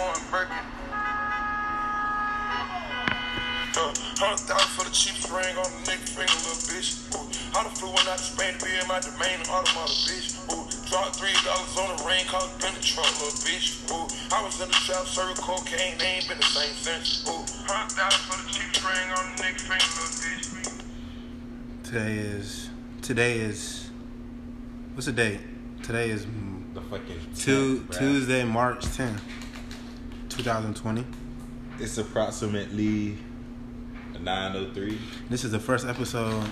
going Birkin. Uh, Hundred thousand for the cheapest ring on the nigga finger, little bitch. Ooh, I done flew one out to Spain to be in my domain, automata, bitch. Ooh, dropped three dollars on the ring, called been the truck, little bitch. Ooh, I was in the trap, serving cocaine, they ain't been the same since. Ooh, hundred thousand for the cheapest ring on the nigga finger, little bitch. Today is today is what's the date? Today is The fucking two, 10th, bruh. Tuesday, March 10th, 2020. It's approximately 9:03. This is the first episode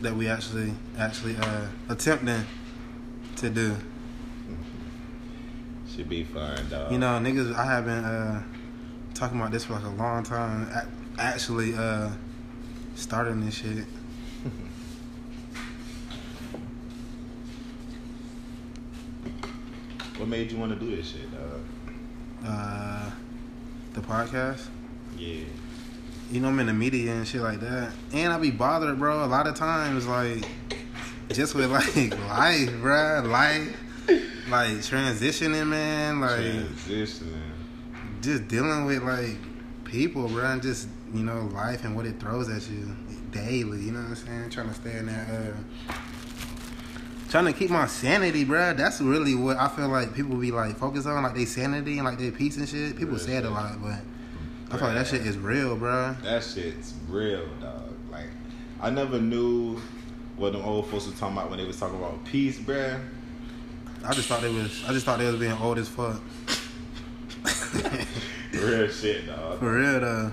that we actually actually uh attempting to do. Should be fine, dog. You know, niggas, I have been uh talking about this for like a long time. A- actually, uh starting this shit. what made you want to do this shit, dog? Uh, the podcast. Yeah. You know, I'm in the media and shit like that, and I be bothered, bro. A lot of times, like just with like life, bro. life, like transitioning, man, like Transitioning. just dealing with like people, bro, and just you know life and what it throws at you daily. You know what I'm saying? Trying to stay in that. Uh, Trying to keep my sanity, bruh. That's really what I feel like people be like focused on, like they sanity and like their peace and shit. People Real say it a lot, but I feel like that shit is real, bruh. That shit's real, dog. Like, I never knew what them old folks were talking about when they was talking about peace, bruh. I just thought they was. I just thought they was being old as fuck. Real shit, dog. For real though.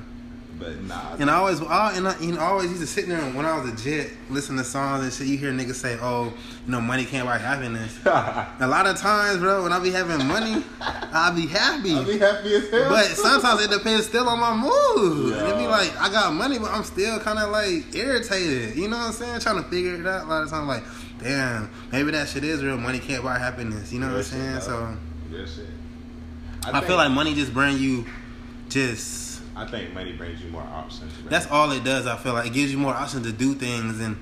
But nah. And I always, I, and I, you know, I always used to sit there and when I was a jet, listen to songs and shit. You hear niggas say, "Oh, you know, money can't buy happiness." A lot of times, bro, when I be having money, I be happy. I'll be happy as hell. But sometimes it depends still on my mood. And it be like, I got money, but I'm still kind of like irritated. You know what I'm saying? Trying to figure it out. A lot of times, like, damn, maybe that shit is real. Money can't buy happiness. You know what I'm Real shit, saying? So Real shit. I, think- feel like money just bring you just. I think money brings you more options. That's all it does. I feel like it gives you more options to do things, and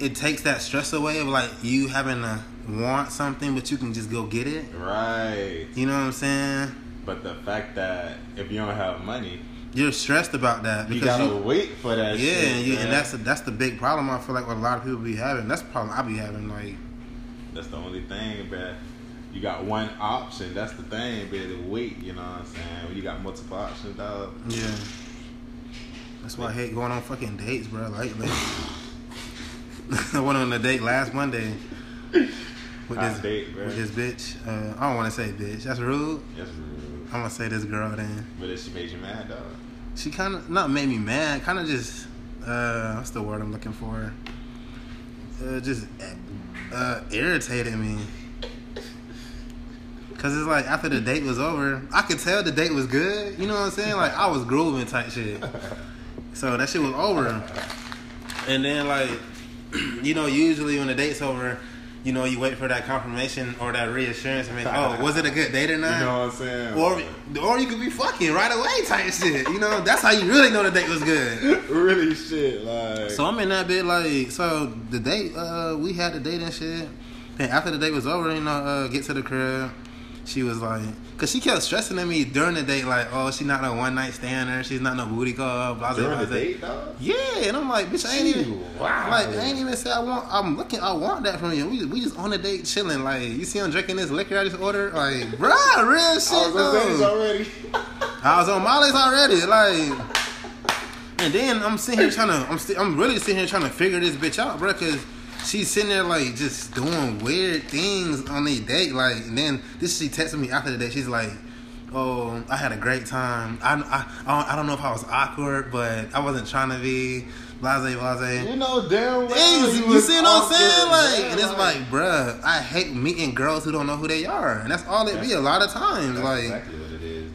it takes that stress away of like you having to want something, but you can just go get it. right. You know what I'm saying? But the fact that if you don't have money, You're stressed about that because you gotta you, wait for that. yeah, shit, and, you, and that's that's the big problem. I feel like what a lot of people be having. That's the problem I be having. Like, That's the only thing, bruh. You got one option. That's the thing, bruh. To wait. You know what I'm saying? When you got multiple options, dog. yeah. That's why I hate going on fucking dates, bro. Lately, I went on a date last Monday with Hot this date, bruh. with this bitch. Uh, I don't want to say bitch. That's rude. That's rude. I'm gonna say this girl then. But if she made you mad, dog. She kind of not made me mad. Kind of just uh, what's the word I'm looking for? Uh, just uh, irritated me. Cause it's like after the date was over, I could tell the date was good. You know what I'm saying? Like I was grooving type shit. So that shit was over. And then like, you know, usually when the date's over, you know, you wait for that confirmation or that reassurance. I mean, oh, was it a good date or not? You know what I'm saying? Or or you could be fucking right away type shit. You know, that's how you really know the date was good. really shit, like. So I'm in that bit like so the date, uh, we had the date and shit. Then after the date was over, you know, uh, get to the crib. She was like, cause she kept stressing at me during the date, like, oh, she not a one night stander, she's not no booty call, blah blah during blah. the date, dog. Yeah, and I'm like, bitch, I ain't even Wow. like I ain't even say I want. I'm looking, I want that from you. We we just on a date chilling. Like you see, I'm drinking this liquor I just ordered. Like, bruh, real shit. I was on though. already. I was on Molly's already, like. And then I'm sitting here trying to, I'm sti- I'm really sitting here trying to figure this bitch out, bro, because she's sitting there like just doing weird things on the date, like. And then this she texted me after the date. She's like, "Oh, I had a great time. I, I, I, don't, know if I was awkward, but I wasn't trying to be blase, blase." You know damn well. Things, you, see what I'm saying? Like, and it's like, bruh, I hate meeting girls who don't know who they are, and that's all it be. A lot of times, like. exactly what it is.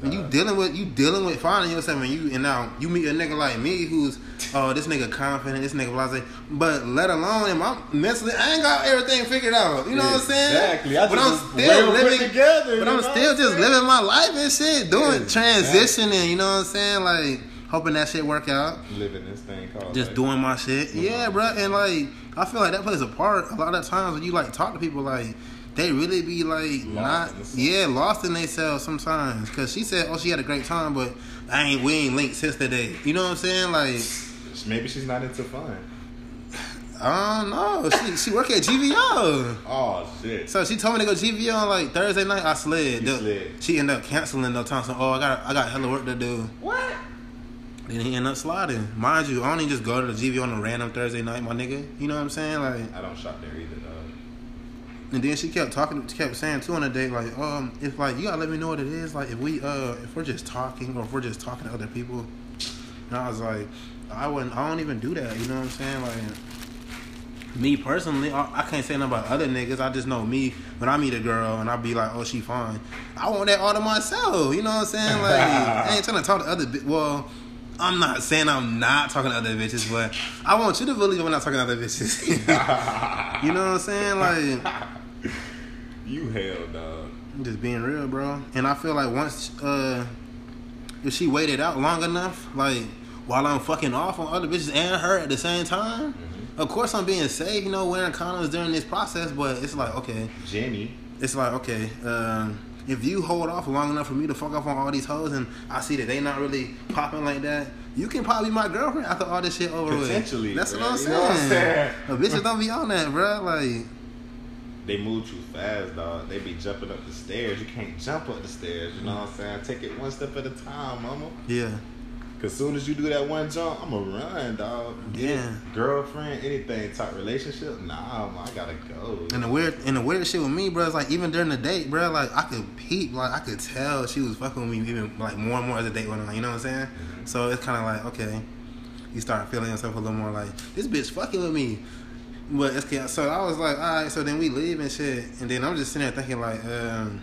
When you dealing with you dealing with finding yourself and you and now you meet a nigga like me who's oh this nigga confident this nigga blase but let alone am I mentally I ain't got everything figured out you know what I'm saying Exactly. I but I'm still living together, but I'm still just saying? living my life and shit doing Exactly. transitioning you know what I'm saying like hoping that shit work out living this thing called just life. doing my shit. Yeah, bro. And like, I feel like that plays a part a lot of times when you like talk to people. Like, they really be like Lost not yeah lost in themselves sometimes. Cause she said, oh, she had a great time, but I ain't we ain't linked since the day. You know what I'm saying? Like Maybe she's not into fun. I don't know. She she work at GVO. Oh shit. So she told me to go GVO on like Thursday night. I slid. The- slid. She ended up canceling though. Thompson. Oh, I got I got hella work to do. What? Then he ended up sliding. Mind you, I don't even just go to the GVO on a random Thursday night, my nigga. You know what I'm saying? Like, I don't shop there either, dog. And then she kept talking, kept saying too on the date, like, um, if like you gotta let me know what it is. Like, if we uh, if we're just talking or if we're just talking to other people. And I was like, I wouldn't. I don't even do that. You know what I'm saying? Like. Me personally, I, I can't say nothing about other niggas. I just know me when I meet a girl and I be like, "Oh, she fine." I want that all to myself. You know what I'm saying? Like, I ain't trying to talk to other. Bi- well, I'm not saying I'm not talking to other bitches, but I want you to believe I'm not talking to other bitches. you know what I'm saying? Like, You hell, dog. I'm just being real, bro. And I feel like once, uh, if she waited out long enough, like while I'm fucking off on other bitches and her at the same time, of course I'm being safe, you know, wearing condoms during this process. But it's like, okay, Jenny. it's like, okay, um, if you hold off long enough for me to fuck off on all these hoes, and I see that they not really popping like that, you can probably be my girlfriend after all this shit over with. Potentially, That's what. I'm You saying. know what I'm saying? Bitches don't be on that, bro. Like, They move too fast, dog. They be jumping up the stairs. You can't jump up the stairs. You know what I'm saying? Take it one step at a time, mama. yeah, Cause soon as you do that one jump, I'ma run, dog. Yeah. Girlfriend, anything, type relationship, nah, I gotta go. And the weird and the weird shit with me, bro, is like even during the date, bro, like I could peep, like I could tell she was fucking with me even like more and more as the date went on. You know what I'm saying? Mm-hmm. So it's kind of like okay, you start feeling yourself a little more like this bitch fucking with me. But it's so I was like, all right. So then we leave and shit, and then I'm just sitting there thinking like, um,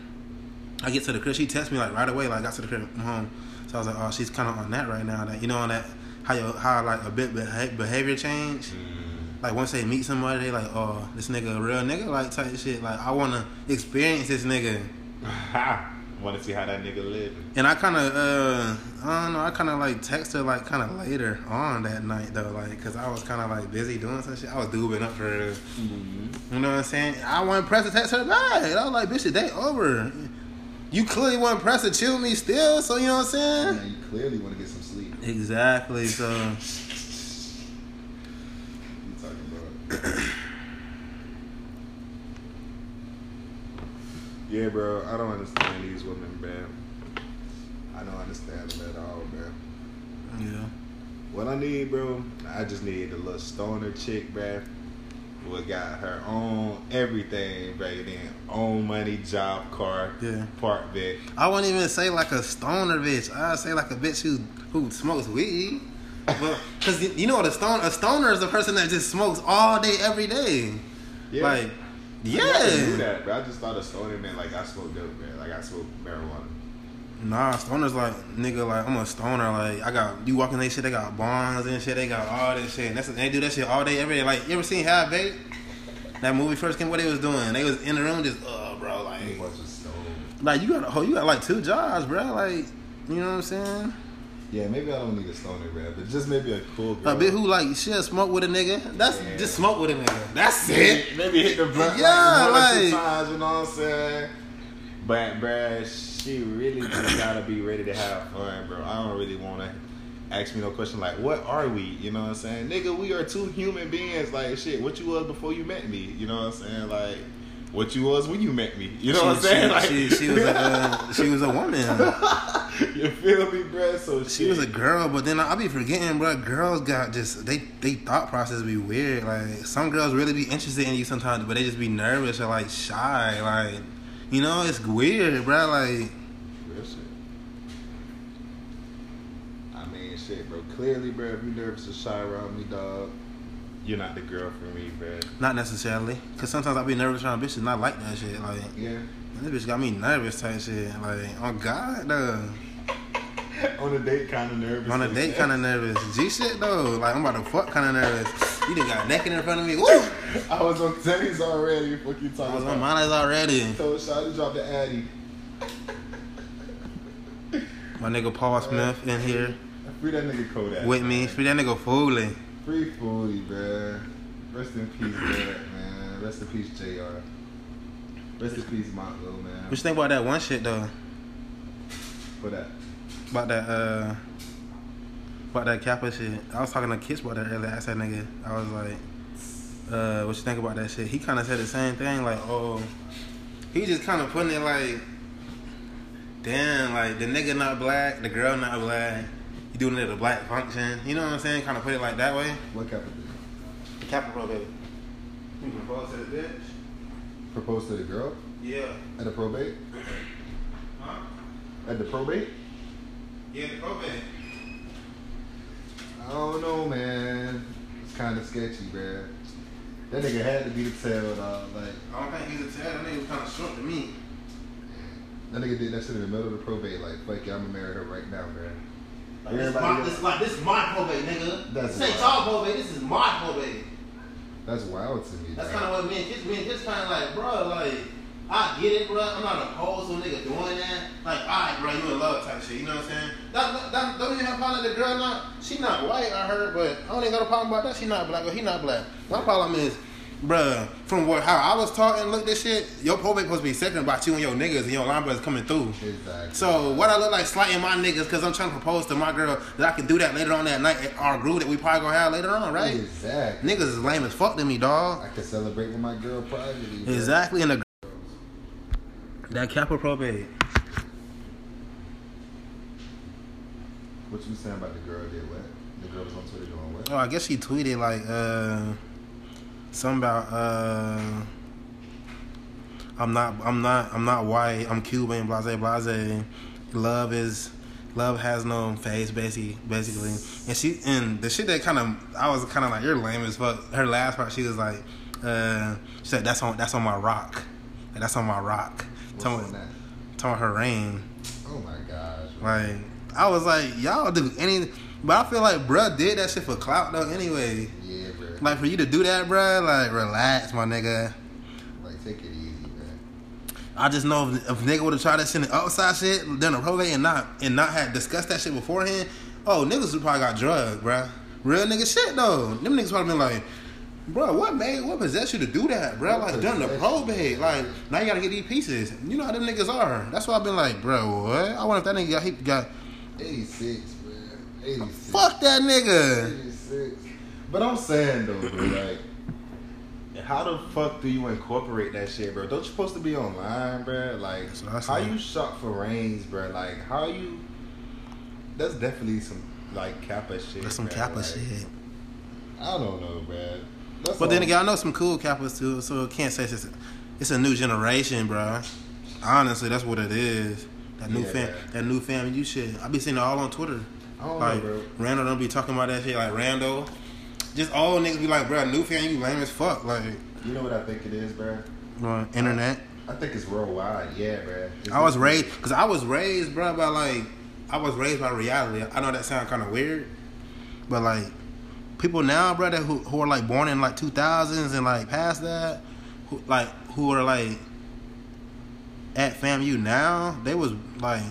I get to the crib. She texts me like right away, like I got to the crib, I'm home. So I was like, oh, she's kind of on that right now. That you know, on that how your how like a bit behavior change. Mm. Like once they meet somebody, they like, oh, this nigga a real nigga, like type shit. Like I wanna experience this nigga, Wanna see how that nigga living. and I kind of, uh, I don't know, I kind of like text her like kind of later on that night though, like, cause I was kind of like busy doing some shit. I was dubing up for, her. you know what I'm saying? I wasn't pressed to text her back. I was like, bitch, the day over. You clearly wasn't pressed to chill me still, so you know what I'm saying? Yeah, you clearly want to get some sleep. Exactly. So You talking about? Yeah, bro, I don't understand these women, man. I don't understand them at all, man. yeah, What I need, bro, I just need a little stoner chick, bro. Who got her own everything, bro. Then own money, job, car, Yeah. park bitch. I wouldn't even say like a stoner bitch. I'd say like a bitch who who smokes weed. But because you know what a stone a stoner is a person that just smokes all day every day. Yeah. Like, I I yeah. that, bro. I just thought a stoner meant like I smoke dope, man. Like I smoke marijuana. Nah, stoners like nigga like I'm a stoner. Like I got you walking they shit. They got bonds and shit. They got all this shit. And that's they do that shit all day every day. Like you ever seen Half Baked? That movie first came. What they was doing? They was in the room just uh bro like A bunch of stone. like you got a whole you got like two jobs, bro. Like you know what I'm saying? Yeah, maybe I don't need a stoner, man, but just maybe a cool girl. A bitch who like she'll smoke with a nigga. That's Yeah. just smoke with a nigga. That's it. Maybe hit the blunt Yeah, like like- times, you know what I'm saying? But bruh, she really just gotta be ready to have fun, bro. I don't really wanna ask me no question like, what are we? You know what I'm saying? Nigga, we are two human beings. Like shit, what you was before you met me. You know what I'm saying? Like what you was when you met me. You know what I'm saying? She, like, she, she was a uh, she was a woman. you feel me, bruh? So She was a girl, but then I, I be forgetting, bro. Girls got just they they thought process be weird. Like some girls really be interested in you sometimes, but they just be nervous or like shy. Like you know, it's weird, bro. Like I mean, shit, bro. Clearly, bro, if you nervous or shy around me, dog, you're not the girl for me, bro. not necessarily, cause sometimes I be nervous around bitches not like that shit. Like Yeah. this bitch got me nervous type shit. Like oh god, though. On a date, kind of nervous. On a date, kind of nervous. G shit though. Like I'm about to fuck, kind of nervous. You done got naked in front of me. Woo! I was on tennis already. Fuck you talking I was on mine already. Told Shotty drop the Addy. My nigga Paul Smith in here Free that nigga Kodak. with me. Free that nigga fooling. Free Foley, bro. Rest in peace, bro, man. Rest in peace, JR. Rest in peace, Lil, man. What you think about that one shit though? For that. About that uh about that Kappa shit. I was talking to Kiss about that earlier. I said nigga, I was like, uh, what you think about that shit? He kinda said the same thing, like, oh he just kinda putting it like damn, like the nigga not black, the girl not black, you doing it at a black function. You know what I'm saying? Kinda put it like that way. What did? The bro baby. You propose to the bitch? Propose to the girl Yeah. at the probate? Huh? At the probate? Yeah, the probate. I don't know, man. It's kind of sketchy, bruh. That nigga had to be the tail, dog. Like, I don't think he's a tad. That nigga was kind of short to me. that nigga did that shit in the middle of the probate. Like, fuck it, I'm gonna marry her right now, bruh. Like, this, my, this, like, this is my probate, nigga. That's this ain't y'all probate. This is my probate. That's wild to me, That's kind of what me and Kiss me and Kiss kind of like, bro. Like, I get it, bro. I'm not opposed to a nigga doing that. Like, alright, bro, you in love type shit. You know what I'm saying? That, that, that don't even have a problem. with The girl not, she not white. I heard, but I don't even got a problem about that. She not black or he not black. My problem is. Bruh, from what how I was taught and looked at shit, your probate supposed to be second about you and your niggas and your line brothers coming through. Exactly. So what I look like slighting my niggas because I'm trying to propose to my girl that I can do that later on that night at our group that we probably gonna have later on, right? Exactly. Niggas is lame as fuck to me, dog. I can celebrate with my girl privately. Exactly in the that Kappa probate. What you saying about the girl did what? The girl was on Twitter doing what? Oh, I guess she tweeted like uh something about uh I'm not I'm not I'm not white, I'm Cuban, blase blase. Love is love has no face basically basically. And she and the shit that kinda I was kinda like, You're lame as fuck. Her last part she was like, uh she said that's on that's on my rock. Like, that's on my rock. Talking talking her rain. Oh my gosh. Like I was like, y'all do any but I feel like bruh did that shit for clout though anyway. Yeah, bro. Like for you to do that, bruh, like relax, my nigga. Like, take it easy, man. I just know if, if nigga would have tried that shit in the outside shit, done a probate and not and not had discussed that shit beforehand, oh niggas would probably got drugged, bruh. Real nigga shit though. Them niggas probably been like, bruh, what made what possessed you to do that, bruh? What Like done the probate. Like now you gotta get these pieces. You know how them niggas are. That's why I've been like, bruh, what? I wonder if that nigga got he got 86, man. 86. fuck that nigga. 86. But I'm saying though, bro, like, how the fuck do you incorporate that shit, bro? Don't you supposed to be online, bro? Like, how you shop for reigns, bro? Like, how you? That's definitely some like Kappa shit. That's some bruh. Kappa Like, shit. I don't know, man. That's But then again, I know some cool Kappas too, so I can't say it's just, it's a new generation, bro. Honestly, that's what it is. That new Yeah, fam, that new family you shit. I be seeing it all on Twitter. I don't Like know, bro. Randall don't be talking about that shit. Like Randall, just all niggas be like, bro, new fam, you lame as fuck. Like You know what I think it is, bro? uh, internet. I think it's worldwide. Yeah, bro. It's I was raised because I was raised, bro, by like I was raised by reality. I know that sounds kind of weird, but like people now, brother, who who are like born in like two thousands and like past that, who like who are like at FAMU now, they was like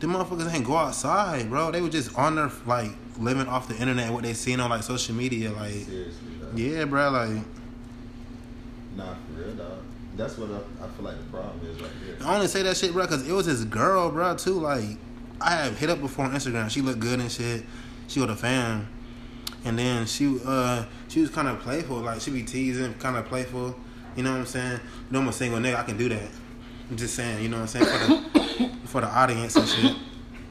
them motherfuckers ain't go outside, bro. They were just on their like living off the internet and what they seen on like social media, like yeah, bro, like. Nah, for real, dog. That's what I, I feel like the problem is right here. I only say that shit, bro, because it was his girl, bro, too. Like, I have hit up before on Instagram. She looked good and shit. She was a fan. And then she uh she was kind of playful. Like, she be teasing, kind of playful. You know what I'm saying? You know, I'm a single nigga. I can do that. I'm just saying, you know what I'm saying? For the, for the audience and shit.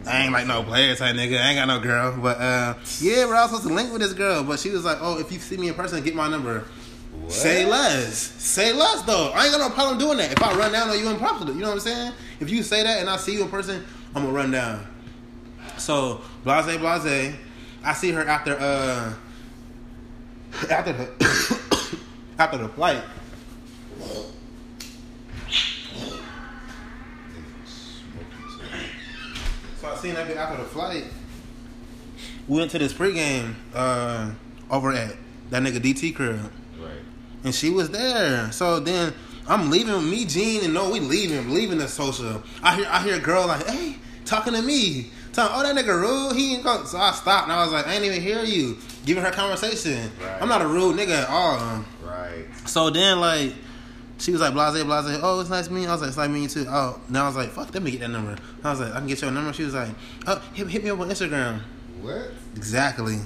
I ain't like no player type nigga. I ain't got no girl. But, uh, yeah, bro, I was supposed to link with this girl. But she was like, oh, if you see me in person, get my number. What? Say less. Say less though. I ain't got no problem doing that. If I run down on you in person, you know what I'm saying? If you say that and I see you in person, I'm gonna run down. So blase blase. I see her after uh after the after the flight. So I seen that bit after the flight. We went to this pregame uh over at that nigga DT crib Right. and she was there. So then I'm leaving me, Gene, and no, we leaving, leaving the social. I hear, I hear a girl like, hey, talking to me, talking, oh that nigga rude, he ain't come. So I stopped and I was like, I ain't even hear you, giving her conversation. Right. I'm not a rude nigga at all. Right. So then like, She was like blase blase. Oh, it's nice meeting. you. I was like, it's like meeting you too. Oh, now I was like, fuck, let me get that number. I was like, I can get your number. She was like, oh, hit, hit me up on Instagram. What? Exactly.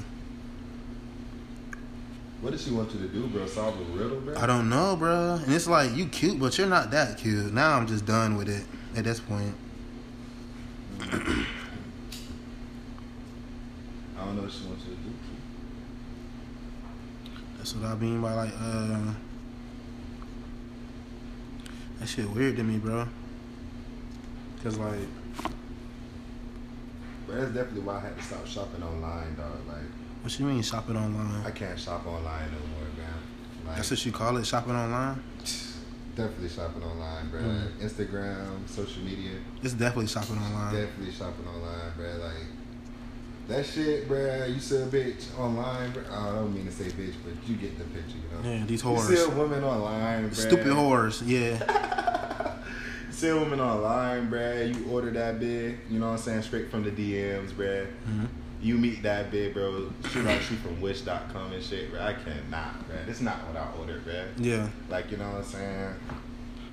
What did she want you to do, bro? Solve a riddle, bro? I don't know, bro. And it's like you cute, but you're not that cute. Now I'm just done with it at this point. I don't know what she wants you to do. That's what I mean by like, uh, that shit weird to me, bro. Cause like, But that's definitely why I had to stop shopping online, dog. Like, what you mean shopping online? I can't shop online no more, man. Like, That's what you call it, shopping online. definitely shopping online, bro. Mm. Instagram, social media, It's definitely shopping online. definitely shopping online, bro. Like, that shit, bro. You see a bitch online, bro. I don't mean to say bitch, but you get the picture, you know. Yeah, these whores. You see a woman online, bro. stupid whores. Yeah, See a online, bruh. You order that bid, you know what I'm saying, straight from the DMs, bruh. Mhm. You meet that bid, bro. She like she from Wish.com and shit, bro. I cannot, bruh. This not what I ordered, bruh. yeah. Like, you know what I'm saying?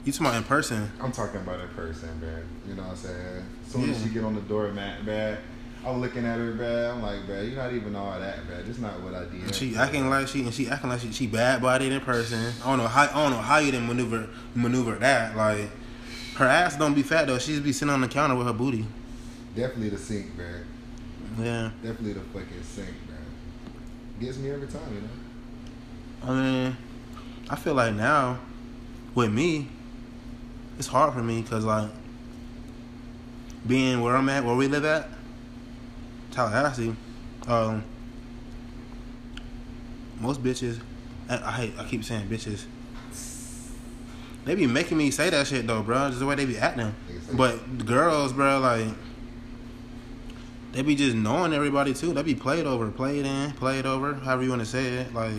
You talking about in person? I'm talking about in person, bruh. You know what I'm saying? As soon as Yeah. she get on the doormat, bruh, I'm looking at her, bruh. I'm like, bruh, you're not even all that, bruh. This not what I did. She acting like she and she acting like she, she bad bodied in person. I don't know how I don't know how you didn't maneuver maneuver that. Like her ass don't be fat though. She just be sitting on the counter with her booty. Definitely the sink, bruh. Yeah. Definitely the fucking sink, bruh. Gets me every time, you know? I mean, I feel like now with me, it's hard for me because like being where I'm at, where we live at, Tallahassee. Um, most bitches, I, I hate, I keep saying bitches. They be making me say that shit though, bro. Just the way they be acting. But girls, bro, like they be just knowing everybody too. They be played over, played in, played over, however you want to say it. Like,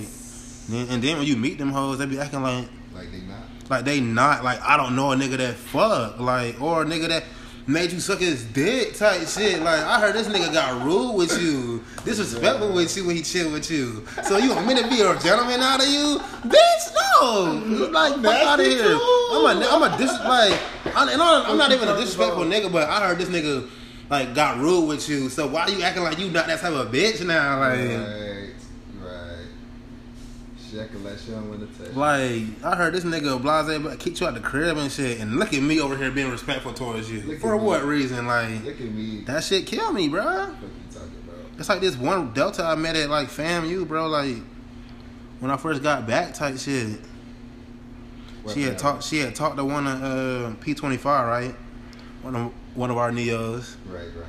and then when you meet them hoes, they be acting like Like, they not. like they not like I don't know a nigga that fuck like or a nigga that made you suck his dick type shit. Like I heard this nigga got rude with you, disrespectful with you when he chill with you. So you want me to be a gentleman out of you, bitch? No, like fuck out of here. too. I'm a I'm a dis like I, and I'm, I'm not even a disrespectful nigga, but I heard this nigga like got rude with you. So why are you acting like you not that type of bitch now? Like. Right. She acting like she don't want to touch. Like I heard this nigga blase but kicked you out the crib and shit, and look at me over here being respectful towards you. Look For at me. what reason? Like Look at me. that shit kill me, bro. What the you? It's like this one Delta I met at like FAMU, bro. Like when I first got back, type shit. What She had talked. She had talked to one of uh, P twenty five, right? One of one of our neos. Right, right.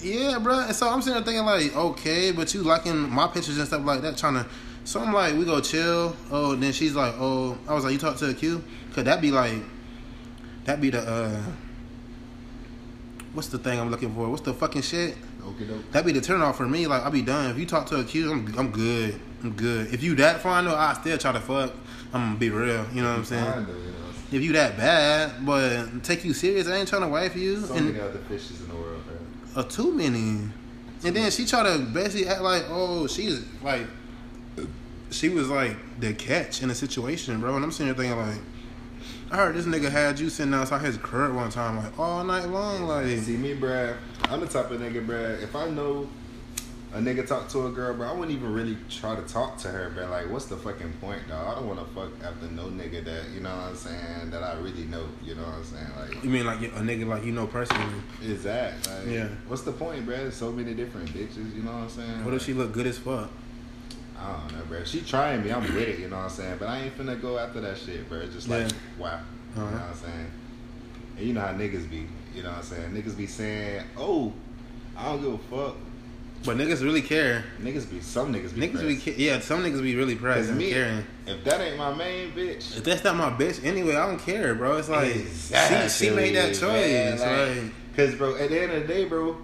Yeah, bro. And so I'm sitting there thinking like, okay, but you liking my pictures and stuff like that, trying to. So I'm like, we go chill. Oh, then she's like, oh, I was like, you talk to a Q? Could that be like, that be the uh, what's the thing I'm looking for? What's the fucking shit? Okay, doke. That be the turn off for me. Like, I'll be done. If you talk to a Q, I'm, I'm good. I'm good. If you that fine though, I still try to fuck. I'm gonna be real. You know what I'm saying? Though, you know. If you that bad, but take you serious, I ain't trying to wife you. So and many other fishes in the world, man. uh, too many. And then she try to basically act like, oh, she's like, she was like the catch in the situation, bro. And I'm sitting here thinking like, I heard this nigga had you sitting outside his crib one time, like all night long, like. See me, bruh. I'm the type of nigga, bruh. If I know a nigga talk to a girl, bro, I wouldn't even really try to talk to her, bro. Like, what's the fucking point, dog? I don't want to fuck after no nigga that, you know what I'm saying, that I really know, you know what I'm saying? Like, You mean like a nigga like you know personally? is that? Like, Yeah. What's the point, bro? There's so many different bitches, you know what I'm saying? What if she look good as fuck? I don't know, bro. She trying me, I'm with it, you know what I'm saying? But I ain't finna go after that shit, bro. It's just like, Yeah. wow. You know Uh-huh. what I'm saying? And you know how niggas be, you know what I'm saying? Niggas be saying, oh, I don't give a fuck. But niggas really care. Niggas be, some niggas be Niggas be pressed. ca- yeah. Some niggas be really pressed and me, caring. if that ain't my main bitch, If that's not my bitch anyway, I don't care, bro. It's like she she made that choice. man, like- like, Cause bro, at the end of the day, bro,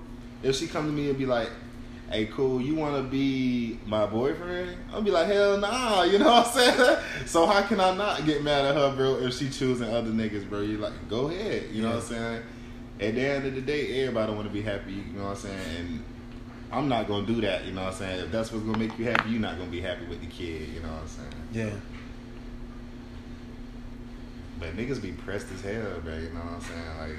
if she come to me and be like, "Hey, cool, you want to be my boyfriend?" I'll be like, "Hell nah," you know what I'm saying? so how can I not get mad at her, bro, if she choosing other niggas, bro? You're like, go ahead, you know what I'm saying? At the end of the day, everybody want to be happy, you know what I'm saying? And I'm not gonna do that, you know what I'm saying? If that's what's gonna make you happy, you're not gonna be happy with the kid, you know what I'm saying? yeah. But niggas be pressed as hell, bro. You know what I'm saying? Like,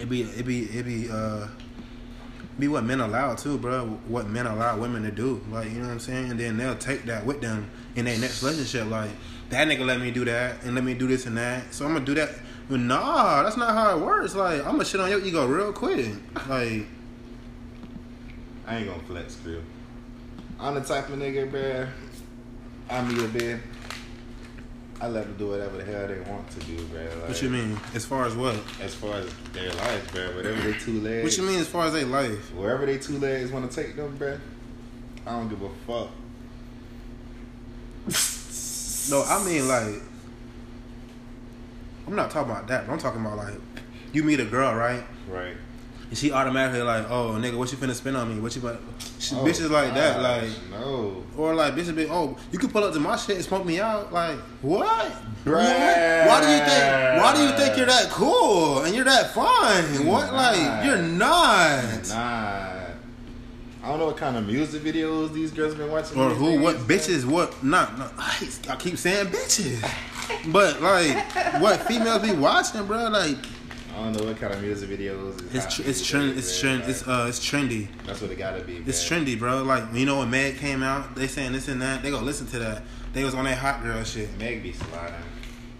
It be it be it be uh be what men allow too, bro. What men allow women to do, like you know what I'm saying, and then they'll take that with them in their next relationship. Like that nigga let me do that and let me do this and that, so I'm gonna do that. But nah, that's not how it works. Like I'm gonna shit on your ego real quick. Like I ain't gonna flex, crew. I'm the type of nigga, bro. I'm a bitch. I let them do whatever the hell they want to do, bro. Like, what you mean? As far as what? As far as their life, bro. Whatever they two legs. What you mean as far as their life? Wherever they two legs want to take them, bro. I don't give a fuck. No, I mean like I'm not talking about that. But I'm talking about like you meet a girl, right? Right. And she automatically like, oh nigga, what you finna spend on me? What you about? She, Oh, bitches like that, like no. or like bitches be, oh, you can pull up to my shit and smoke me out. Like what? Why do you think? Why do you think you're that cool and you're that fine? What? Nah. Like you're not. Nah. I don't know what kind of music videos these girls been watching. Or who? What bitches? What? Not. not I, I keep saying bitches, but like what females be watching, bro? Like I don't know what kind of music videos. It's tr- it's trend. It's man. trend. It's uh it's trendy. That's what it gotta be. It's trendy, bro. Like you know when Meg came out, they saying this and that. They gonna listen to that. They was on that hot girl shit. Meg be sliding.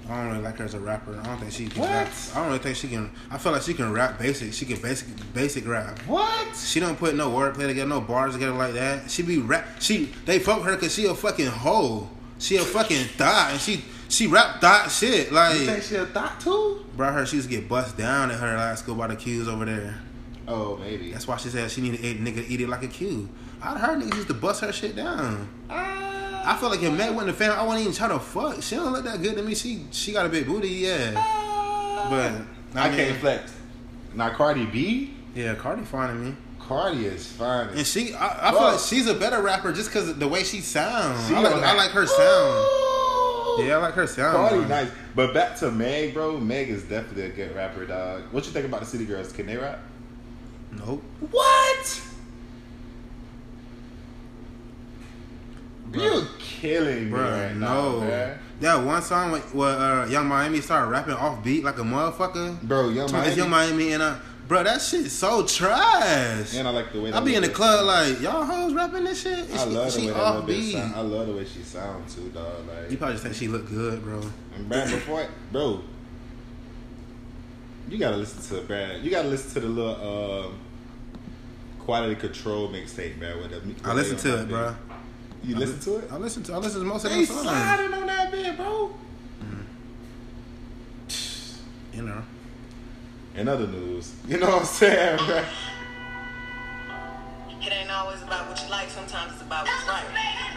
I don't really like her as a rapper. I don't think she can What? rap. I don't really think she can. I feel like she can rap basic. She can basic basic rap. What? She don't put no wordplay together, no bars together like that. She be rap. She they fuck her because she a fucking hoe. She a fucking thought, and she she rap thought shit. Like You think she a thought too? bro, her she used to get bust down at her last school by the Qs over there. Oh, maybe. That's why she said she need to eat nigga eat it like a Q. I heard niggas used to bust her shit down. Uh, I feel like if Meg wasn't a fan, I wouldn't even try to fuck. She don't look that good to me. She she got a big booty, yeah. Uh, but I, I, mean, can't flex. Now Cardi B, Yeah, Cardi fine to me. Cardi is fine. And she, I, I feel like she's a better rapper just because of the way she sounds. She I like, I like her sound. Yeah, I like her sound. Cardi nice. But back to Meg, bro. Meg is definitely a good rapper, dog. What you think about the City Girls? Can they rap? Nope. What? Bro. You're killing me Bro, right now, no. bruh. That one song where, uh, Young Miami started rapping off beat like a motherfucker. Bro, Young It's Miami. Young Miami and uh, bro, that shit so trash. And I like the way I be in the club bitch like y'all hoes rapping this shit. And I she, love the she way that little bitch sound. I love the way she sounds too, dog. Like, You probably just think she look good, bro. And Brad, before, bro, you gotta listen to Brad. You gotta listen to the little um, quality control mixtape, man. With the, I listen to it, bro. You listen to it? I listen to I listen to most of They songs. sliding on that bit, bro. You know. In other news, you know what I'm saying, bro? It ain't always about what you like, sometimes it's about what's right.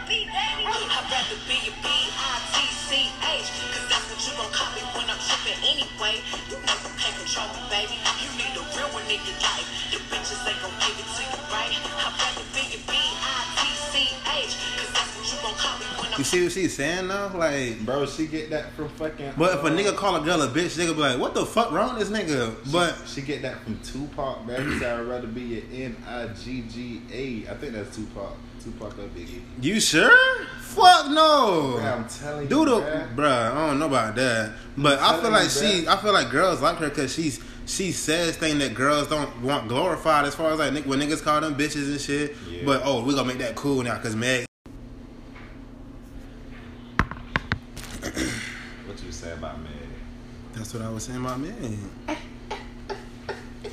I'd rather be a B-I-T-C-H, cause that's what you gon' call me when I'm tripping anyway. You know you can't control me, baby. You need a real one in your life. The bitches ain't gon' give it to you, right? I'd rather be a B-I-T-C-H, You see what she's saying though? Like Bro, she get that from fucking. But if a uh, nigga call a girl a bitch, nigga be like, what the fuck wrong with this nigga? But she get that from Tupac, man. He said I'd rather be an N I G G A. I think that's Tupac. Tupac or Biggie. you sure? Fuck no. Bro, I'm telling you, Dude, bruh. bruh, I don't know about that. But I feel like she, bruh. I feel like girls like her because she's she says things that girls don't want glorified as far as like when niggas call them bitches and shit. Yeah. But oh, we gonna make that cool now because Meg. What you say about Meg? That's what I was saying my man.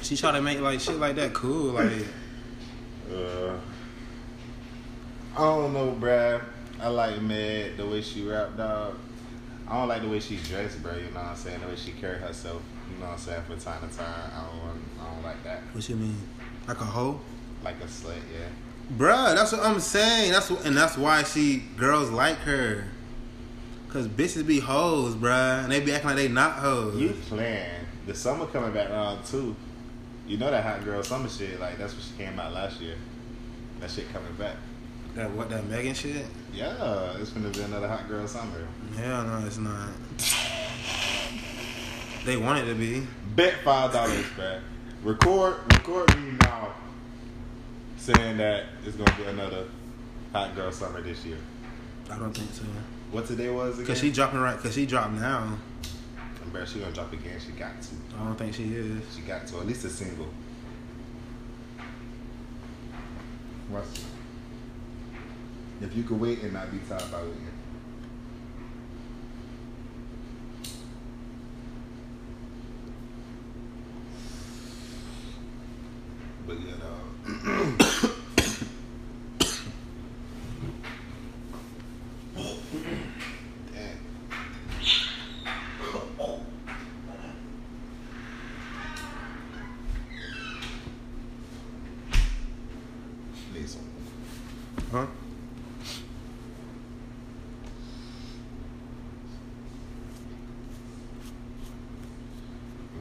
She try to make like shit like that cool, like Uh, I don't know, bruh. I like Mad the way she rap, dog. I don't like the way she dressed, bro. You know what I'm saying? The way she carry herself. You know what I'm saying? From time to time, I don't. I don't like that. what you mean, like a hoe. Like a slut, yeah. Bruh, that's what I'm saying. That's what, and that's why she girls like her. Cause bitches be hoes, bruh, and they be acting like they not hoes. You playing? The summer coming back around too. You know that hot girl summer shit. Like that's what she came out last year. That shit coming back. that what that Megan shit? Yeah, it's gonna be another hot girl summer. Hell no, it's not. They want it to be. Bet five dollars, bruh. Record, record me now, saying that it's gonna be another hot girl summer this year. I don't think so. What today was again? Cause she dropping right. Cause she dropped now. I'm bro, she gonna drop again. She got to. I don't think she is. She got to. At least a single. It. If you could wait and not be tired by waiting. But you know. Damn. Need some. Huh?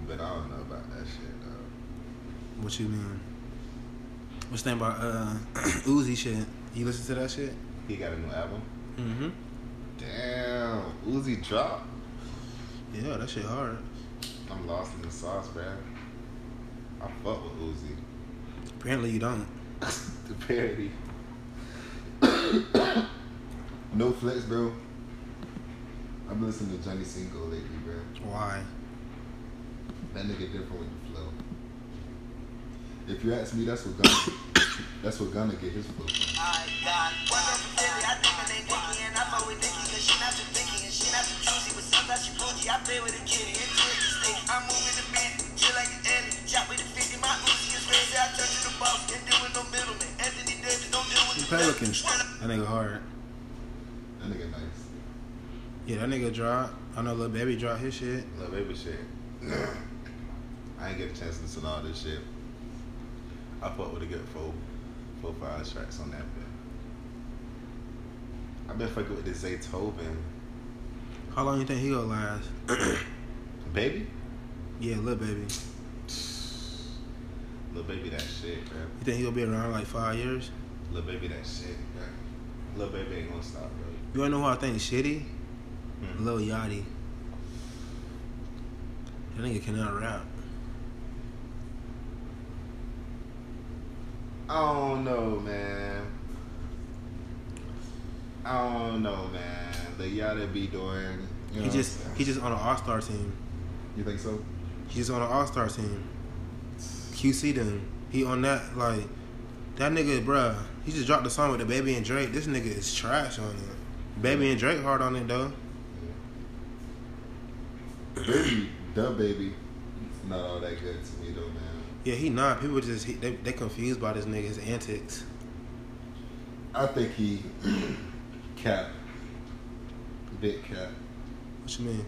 But I don't know about that shit though. What you mean? That about uh Uzi shit? You listen to that shit? He got a new album. Mm-hmm. Damn, Uzi drop. Yeah, that shit hard. I'm lost in the sauce, bruh. I fuck with Uzi. Apparently you don't. the parody. no flex, bro. I've been listening to Johnny Cinco lately, bro. Why? That nigga different with the flow. If you ask me, that's what Gunna, that's what Gunna get his flow from. I got one up Philly, I think her name Vicky, and I fuck with Vicky, cause she not too picky, and she not too choosy, but sometimes she bougie, I play with a kitty, into it to I'm moving the man, chill like an Eddie, chop with a 50, my Uzi is crazy, I turn to the boss, can't deal with no middleman, Anthony Davis, don't deal with You the Pelican. That nigga hard. That nigga nice. Yeah, that nigga drop. I know Lil Baby dropped his shit. Lil baby shit. I ain't get a chance to listen to all this shit. I fuck with a good four, four, five tracks on that bit. I've been fucking with this Zaytoven. How long you think he gonna last? Baby? Yeah, little Baby. Little baby that shit, bro. You think he gonna be around like five years? Little baby that shit, bro. Lil baby ain't gonna stop, bro. You wanna know who I think is shitty? Hmm. Lil Yachty. That nigga cannot rap. I don't know, man. I don't know, man. The y'all to be doing. You know He just he just on an all star team. You think so? He's on an all star team. QC them. He on that like that nigga, bruh. He just dropped the song with the baby and Drake. This nigga is trash on it. Baby and Drake hard on it though. Baby, the baby, It's not all that good to me though, man. Yeah, he not. People just he, they they confused by this nigga's antics. I think he cap, big cap, What you mean?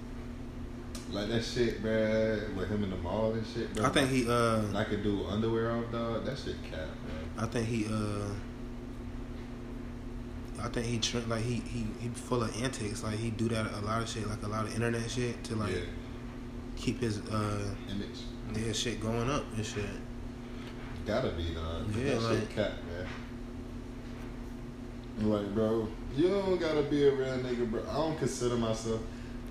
like that shit, bruh, with him in the mall and shit, bro. I think he uh like a dude underwear off, dog. That shit cap, man. I think he uh I think he like he he he full of antics. Like he do that a lot of shit, like a lot of internet shit to like yeah, keep his uh image his mm-hmm. shit going up and shit. gotta be, dog. Yeah, that like- shit cap, man. Like, bro, you don't gotta be a real nigga, bro. I don't consider myself.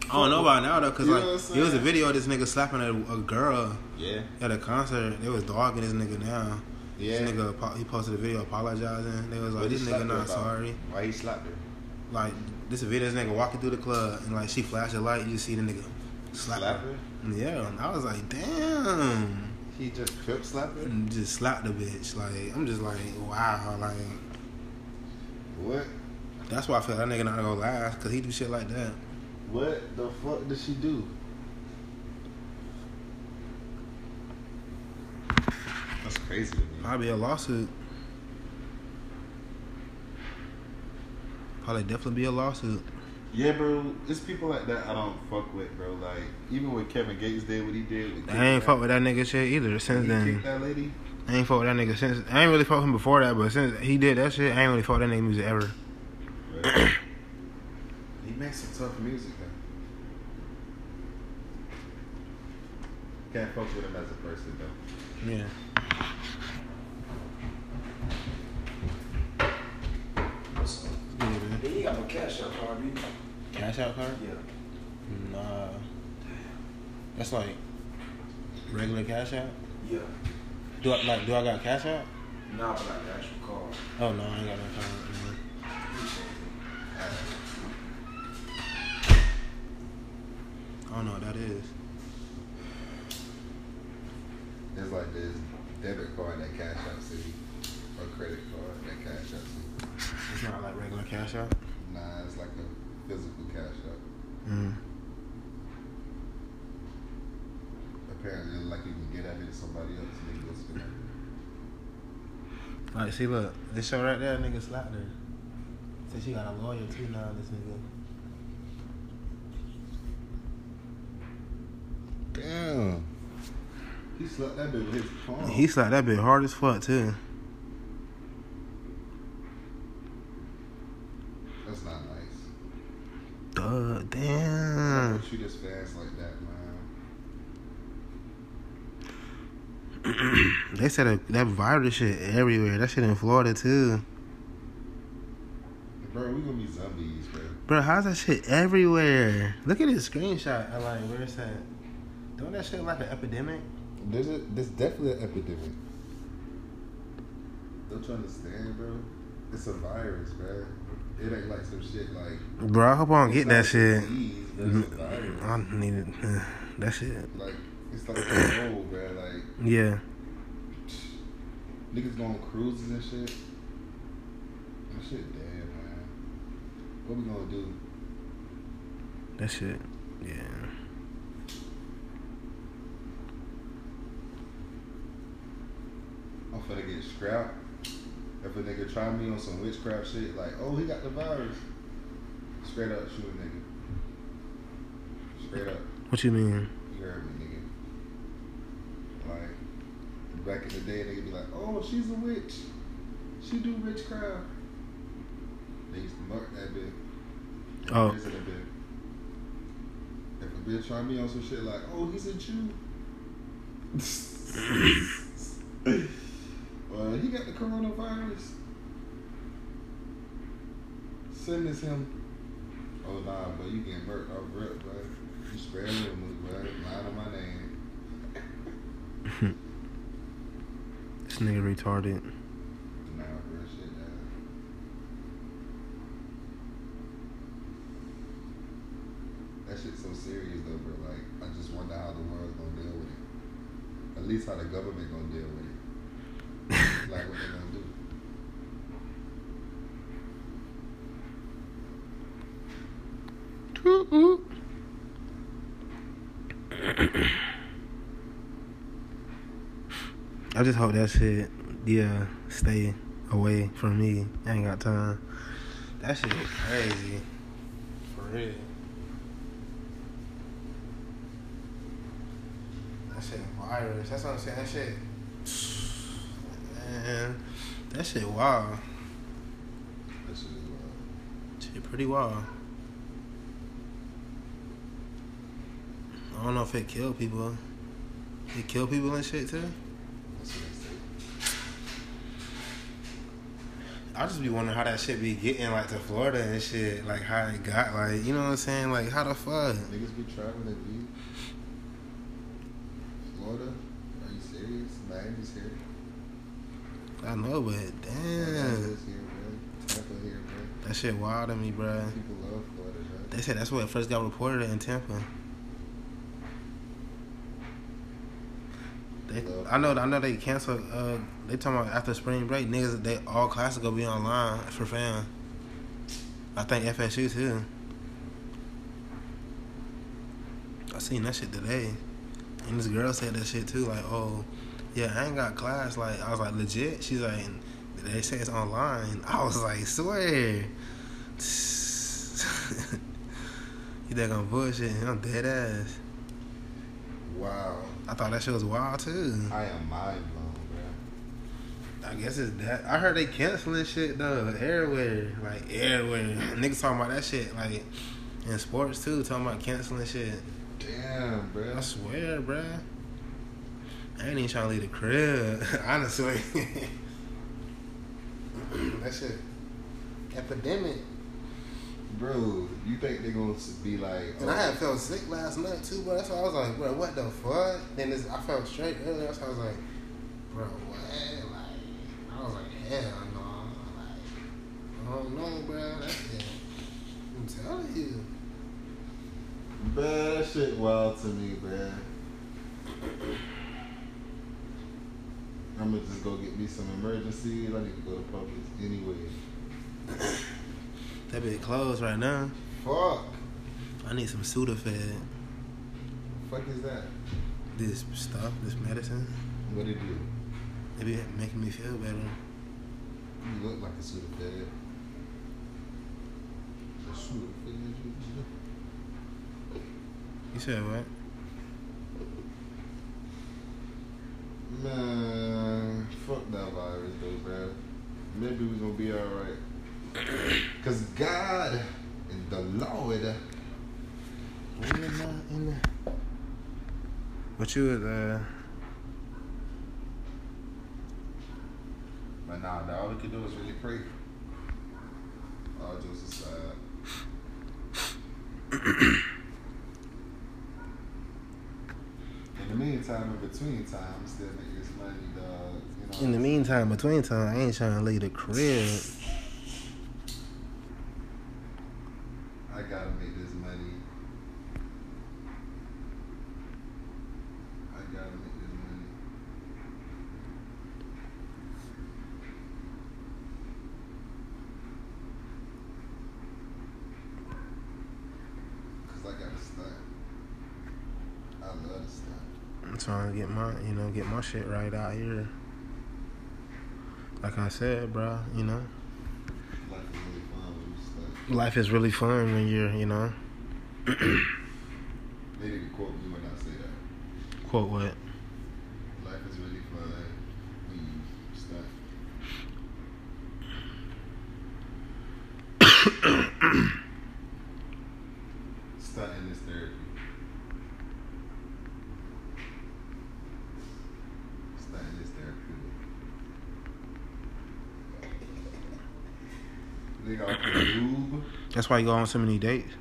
I don't know about now though, cause You like it was a video of this nigga slapping a, a girl Yeah, at a concert. They was dogging this nigga now. yeah. This nigga he posted a video apologizing. They was like, What this nigga not sorry. Why he slapped her? Like this video, this nigga walking through the club and like she flashed a light. You just see the nigga slap, Slap her. her? Yeah, and I was like, damn. He just crip slapped her? And just slapped the bitch. Like I'm just like, wow. Like What? that's why I feel that nigga not gonna last, cause he do shit like that. What the fuck did she do? That's crazy to me. Might be a lawsuit. Probably definitely be a lawsuit. Yeah, bro. It's people like that I don't fuck with, bro. Like even what Kevin Gates did, what he did. With I ain't fuck with that nigga shit either. Since then, that lady. I ain't fuck with that nigga since. I ain't really fuck with him before that, but since he did that shit, I ain't really fuck with that nigga music ever. Right. he makes some tough music, though. Can't fuck with him as a person, though. Yeah. Yeah, man. Yeah, you got no cash out card, B. Cash out card? Yeah. Nah. That's like regular cash out. Yeah. Do I like? Do I got cash out? Nah, but like the actual card. Oh no, I ain't got no card. man. Appreciate it. I don't know what that is. It's like this debit card that Cash Out see, or credit card that Cash Out see. It's not like regular cash out. Nah, it's like a physical Cash Out. Mm. Apparently, like you can get at it to somebody else and they go spend it. Like, see, look, this show right there, nigga slapped her. Said she got a lawyer too now. This nigga. Damn. He slapped that bitch with his palm. He slapped that bit hard as fuck too. That's not nice. Duh, damn. shoot his fans like that, man. They said that, that viral shit everywhere. That shit in Florida too. Bro, we gonna be zombies, bro. Bro, how's that shit everywhere? Look at this screenshot. I like, where is that? Don't that shit like an epidemic? There's a, there's definitely an epidemic. Don't you understand, bro? It's a virus, bro. It ain't like some shit like. Bro, I hope I don't get that shit. disease, but it's. I need it. Uh, that shit. Like it's like bro. Like Yeah. niggas going on cruises and shit. That shit dead, man. What we gonna do? That shit. Yeah. I'm finna get scrapped. If a nigga try me on some witchcraft shit, like, oh, he got the virus. Straight up shoot a nigga. Straight up. What you mean? You heard me, nigga. Like, back in the day, nigga be like, oh, she's a witch. She do witchcraft. They used to mark that bitch. Oh, Prison a bit. If a bitch try me on some shit like, oh, he's a Jew. well, he got the coronavirus. Send this him. Oh nah, but you getting murked off rip, bro. You spread with me, bro. Line on my name. this nigga retarded. Nah, real shit, nah. That shit's so serious though, bro. Like, I just wonder how the world's gonna deal with it. At least how the government gonna deal with it. like what they gonna do. I just hope that shit, yeah, stay away from me. I ain't got time. That shit is crazy. For real. That shit virus. That's what I'm saying. That shit. Man, that shit wild. That shit wild. Shit pretty wild. I don't know if it kill people. It kill people and shit too. That's what they say. I just be wondering how that shit be getting like to Florida and shit. Like how it got like you know what I'm saying? Like how the fuck? Niggas be traveling, B. Florida? Are you serious? Miami's here. I know, but damn, here, bro. Tampa here, bro. that shit wild to me, bruh. People love Florida, bro. They said that's where it first got reported in Tampa. They, I know, I know they canceled. Uh, they talking about after spring break, niggas. They all classes gonna be online for fam. I think FSU too. I seen that shit today, and this girl said that shit too. Like, oh, yeah, I ain't got class. Like, I was like, legit. She's like, they say it's online. I was like, swear. you think I'm bullshit? I'm dead ass. Wow. I thought that shit was wild too. I am mind blown, bro. I guess it's that. I heard they canceling shit though everywhere, like everywhere. Niggas talking about that shit like in sports too, talking about canceling shit. Damn, bro. I swear, bro. I ain't even trying to leave the crib, honestly. that shit epidemic. Bro, you think they're gonna be like? And I had oh. felt sick last night too, bro. That's why I was like, bro, what the fuck? Then this, I felt straight earlier. That's why I was like, bro, what? Like, I was like, hell no. Like, I don't know, bro. That's it. I'm telling you. Bruh, that shit wild to me, bro. I'm gonna just go get me some emergency. I need to go to Publix anyway. That bit closed right now. Fuck. I need some Sudafed. Fuck is that? This stuff, this medicine. What it do? It be making me feel better. You look like a Sudafed. A Sudafed. You said what? Man, fuck that virus though, bruh. Maybe we gonna be alright. Cause God and the Lord. We in the, in the. What you was uh? But nah, dog, all we can do is really pray. All jokes aside. In the meantime, in between time, still make this money, dog. You know In the meantime, between time, I ain't trying to leave the crib. I gotta make this money. I gotta make this money. Cause I gotta stunt. I love to stunt. I'm trying to get my, you know, get my shit right out here. Like I said, bro, you know, Life is really fun you life is really fun when you're, you know, They need to quote me when I say that. quote what? Life is really fun when you stunt. Stunting is therapy. Stunting is therapeutic. Nigga off the lube. That's why you go on so many dates.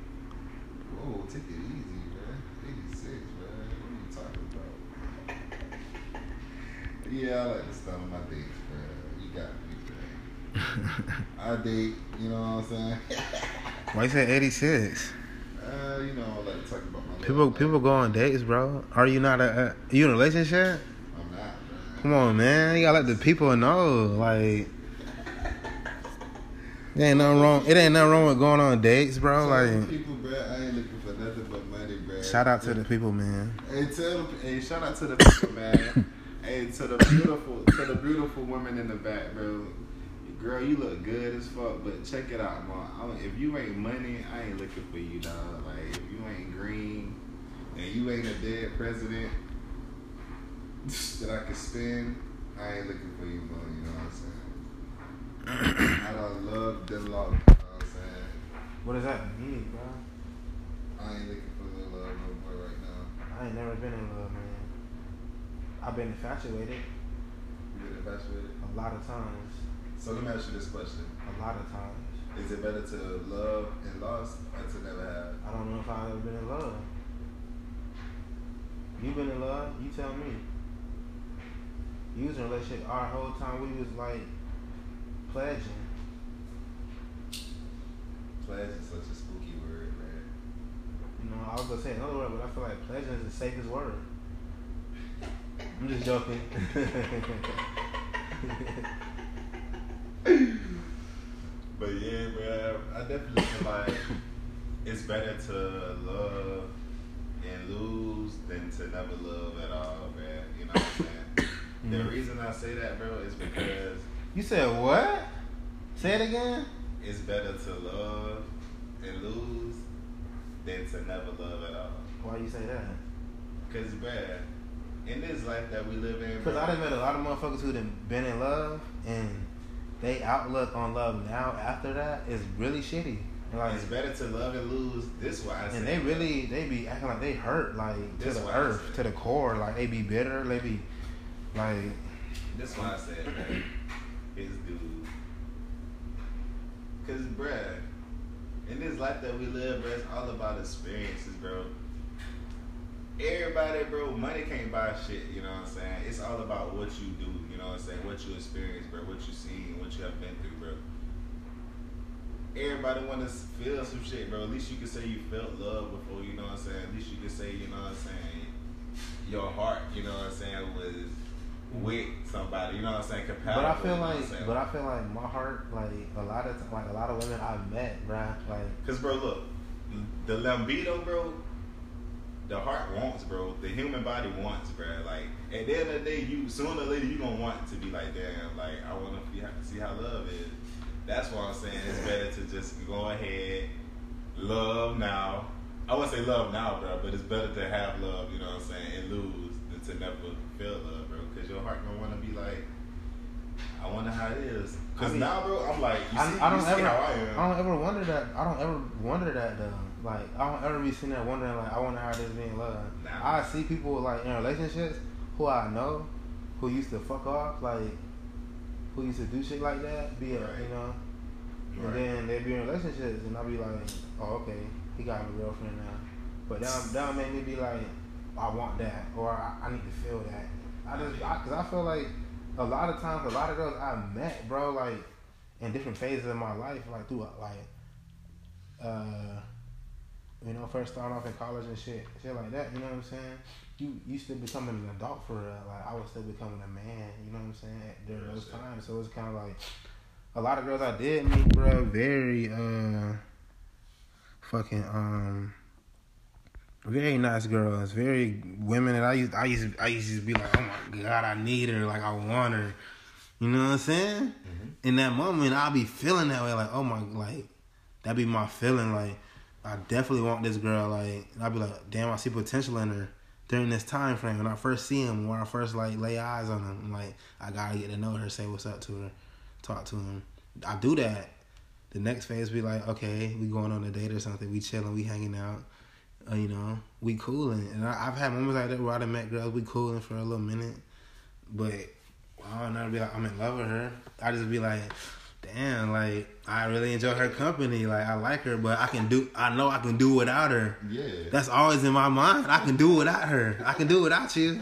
Whoa, take it easy, man. 86, man. What are you talking about? Yeah, I like to start on my dates, man. You got me, man. I date, you know what I'm saying? Why you say 86? uh, you know, I like to talk about my People, life. people go on dates, bro. Are you not a? Uh, you in a relationship? I'm not, man. Come on, man. You gotta let the people know. Like, there ain't nothing wrong. It ain't nothing wrong with going on dates, bro. Like, people, bro, I ain't looking for nothing but money, bro. shout out to the people, man. Hey, tell hey, shout out to the people, man. hey, to the beautiful, to the beautiful women in the back, bro. Girl, you look good as fuck, but check it out, man. I don't- If you ain't money, I ain't looking for you, dog. Like, if you ain't green and you ain't a dead president that I can spend, I ain't looking for you, man. You know what I'm saying? I don't love the love. You know what I'm saying? What does that mean, bro? I ain't looking for love no more right now. I ain't never been in love, man. I've been infatuated You been infatuated? a lot of times. So let me ask you this question. A lot of times. Is it better to love and lost or to never have? I don't know if I've ever been in love. You been in love? You tell me. You was in a relationship our whole time we was like pledging. Pledge is such a spooky word, man. You know, I was gonna say another word, but I feel like pledging is the safest word. I'm just joking. But yeah, bro, I definitely feel like it's better to love and lose than to never love at all, man. You know what I'm saying? The Mhm. reason I say that, bro, is because you said what? Say it again. it's better to love and lose than to never love at all. Why you say that? Cause, bruh, in this life that we live in, Because I done met a lot of motherfuckers who done been in love and they outlook on love now after that is really shitty. Like, it's better to love and lose. This why and they really they be acting like they hurt like to the earth, to the core. Like they be bitter. They be like That's why I said, man, his dude. Cause, bruh, in this life that we live, bruh, it's all about experiences, bro. Everybody, bro, money can't buy shit, you know what I'm saying? It's all about what you do, you know what I'm saying? What you experience, bro, what you seen, what you have been through, bro. everybody want to feel some shit, bro. At least you can say you felt love before, you know what I'm saying? At least you can say, you know what I'm saying, your heart, you know what I'm saying, was with somebody, you know what I'm saying, compatible. But I feel you know what I'm like, but I feel like my heart, like a lot of, like a lot of women I've met, bruh, like Cause bro, look, the lambido, bro, the heart wants, bro. The human body wants, bro. Like at the end of the day, you sooner or later you gonna want to be like, damn, like I wanna see how love is. That's why I'm saying it's better to just go ahead, love now. I wouldn't say love now, bro, but it's better to have love, you know what I'm saying, and lose than to never feel love, bro. Cause your heart gonna wanna be like, I wonder how it is. Cause I mean, now, bro, I'm like, you see, I, I don't ever, how I am. I don't ever wonder that. I don't ever wonder that though. Like I don't ever be sitting there wondering like I wonder how this being love. Nah. I see people like in relationships who I know who used to fuck off like who used to do shit like that. Be a, Right. you know, Right. and then they be in relationships and I be like, oh okay, he got a girlfriend now. But that that make me be like, I want that or I, I need to feel that. I just cause I feel like a lot of times a lot of girls I met, bro, like in different phases of my life, like through like, uh, you know, first starting off in college and shit, shit like that. You know what I'm saying? You you still becoming an adult for real. Like I was still becoming a man. You know what I'm saying? During those times, so it's kind of like a lot of girls I did meet, bro, very uh, fucking um. Very nice girls, very women that I used I used I used to be like, oh my god, I need her, like I want her. You know what I'm saying? Mm-hmm. In that moment, I'll be feeling that way, like, oh my, like, that be my feeling, like, I definitely want this girl, like, I'll be like, damn, I see potential in her during this time frame. When I first see him, when I first, like, lay eyes on him, I'm like, I gotta get to know her, say what's up to her, talk to him. I do that. The next phase be like, okay, we going on a date or something, we chilling, we hanging out, uh, you know, we cooling. And I, I've had moments like that where I done met girls, we cooling for a little minute, but I don't know, be like, I'm in love with her. I just be like, damn, like I really enjoy her company. Like I like her, but I can do. I know I can do without her. Yeah. That's always in my mind. I can do without her. I can do without you.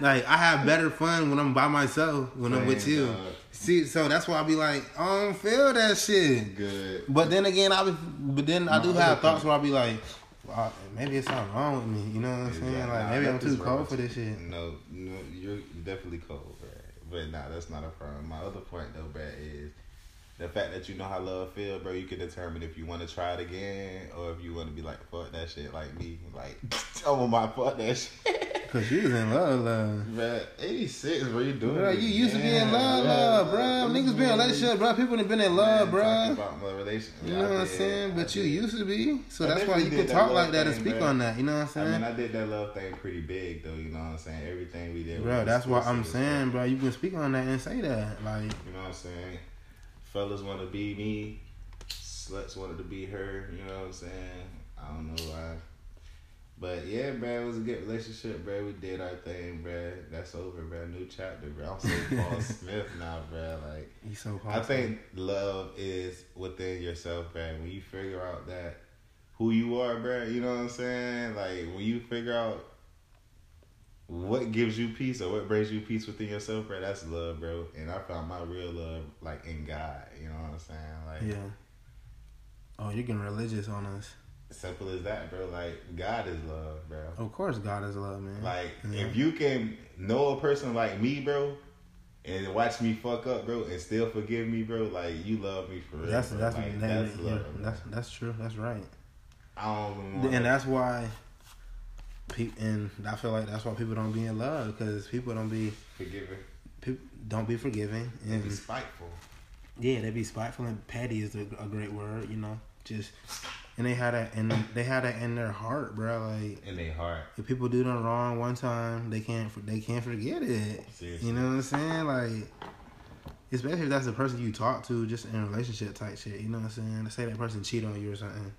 Like I have better fun when I'm by myself when I'm with you. dog. See, so that's why I be like, I don't feel that shit. Good. But then again, I be, but then I do have thoughts where I be like, wow, maybe it's something wrong with me. You know what I'm saying? Exactly. Like Nah, maybe I'm too cold for this shit. No, no, you're definitely cold, Brad. But nah, that's not a problem. My other point though, Brad, is the fact that you know how love feel, bro. You can determine if you want to try it again or if you want to be like fuck that shit, like me, like on oh my fuck that shit. Cause you was in love, love. Bruh, 86, bro, you doing Bro, you used to be in love, bruh. love, bro. What Niggas you be in relationship, bro. People done been in love, talking bro. About my relationship. You know what I'm saying? I But you used to be. So I that's why you can talk like that and speak bro. on that. You know what I'm I saying? mean, I did that love thing pretty big, though. You know what I'm saying? Everything we did. Bro, that's what I'm saying, bro. You can speak on that and say that. Like, You know what I'm saying? Fellas want to be me. Sluts wanted to be her. You know what I'm saying? I don't know why. But yeah, bro, it was a good relationship, bro. We did our thing, bro. That's over, bro. New chapter, bro. I'm so Paul Smith now, bro. Like, he's so I think love is within yourself, bro. When you figure out that who you are, bro, you know what I'm saying? Like, when you figure out what gives you peace or what brings you peace within yourself, bro, that's love, bro. And I found my real love, like, in God. You know what I'm saying? Like, Yeah. Oh, you're getting religious on us. simple as that, bro. Like, God is love, bro. Of course, God is love, man. Like, Yeah. if you can know a person like me, bro, and watch me fuck up, bro, and still forgive me, bro, like, you love me for real. that's bro. that's like, that- that's love. bro. that's that's true. That's right. I don't even want And that's why. And I feel like that's why people don't be in love because people don't be forgiving. people don't be forgiving And and be spiteful. Yeah, they be spiteful and petty is a, a great word, you know. Just and they had that and they had that in their heart, bro. Like In their heart. if people do them wrong one time, they can't they can't forget it. Seriously. You know what I'm saying? Like especially if that's the person you talk to, just in relationship type shit. You know what I'm saying? Say that person cheat on you or something.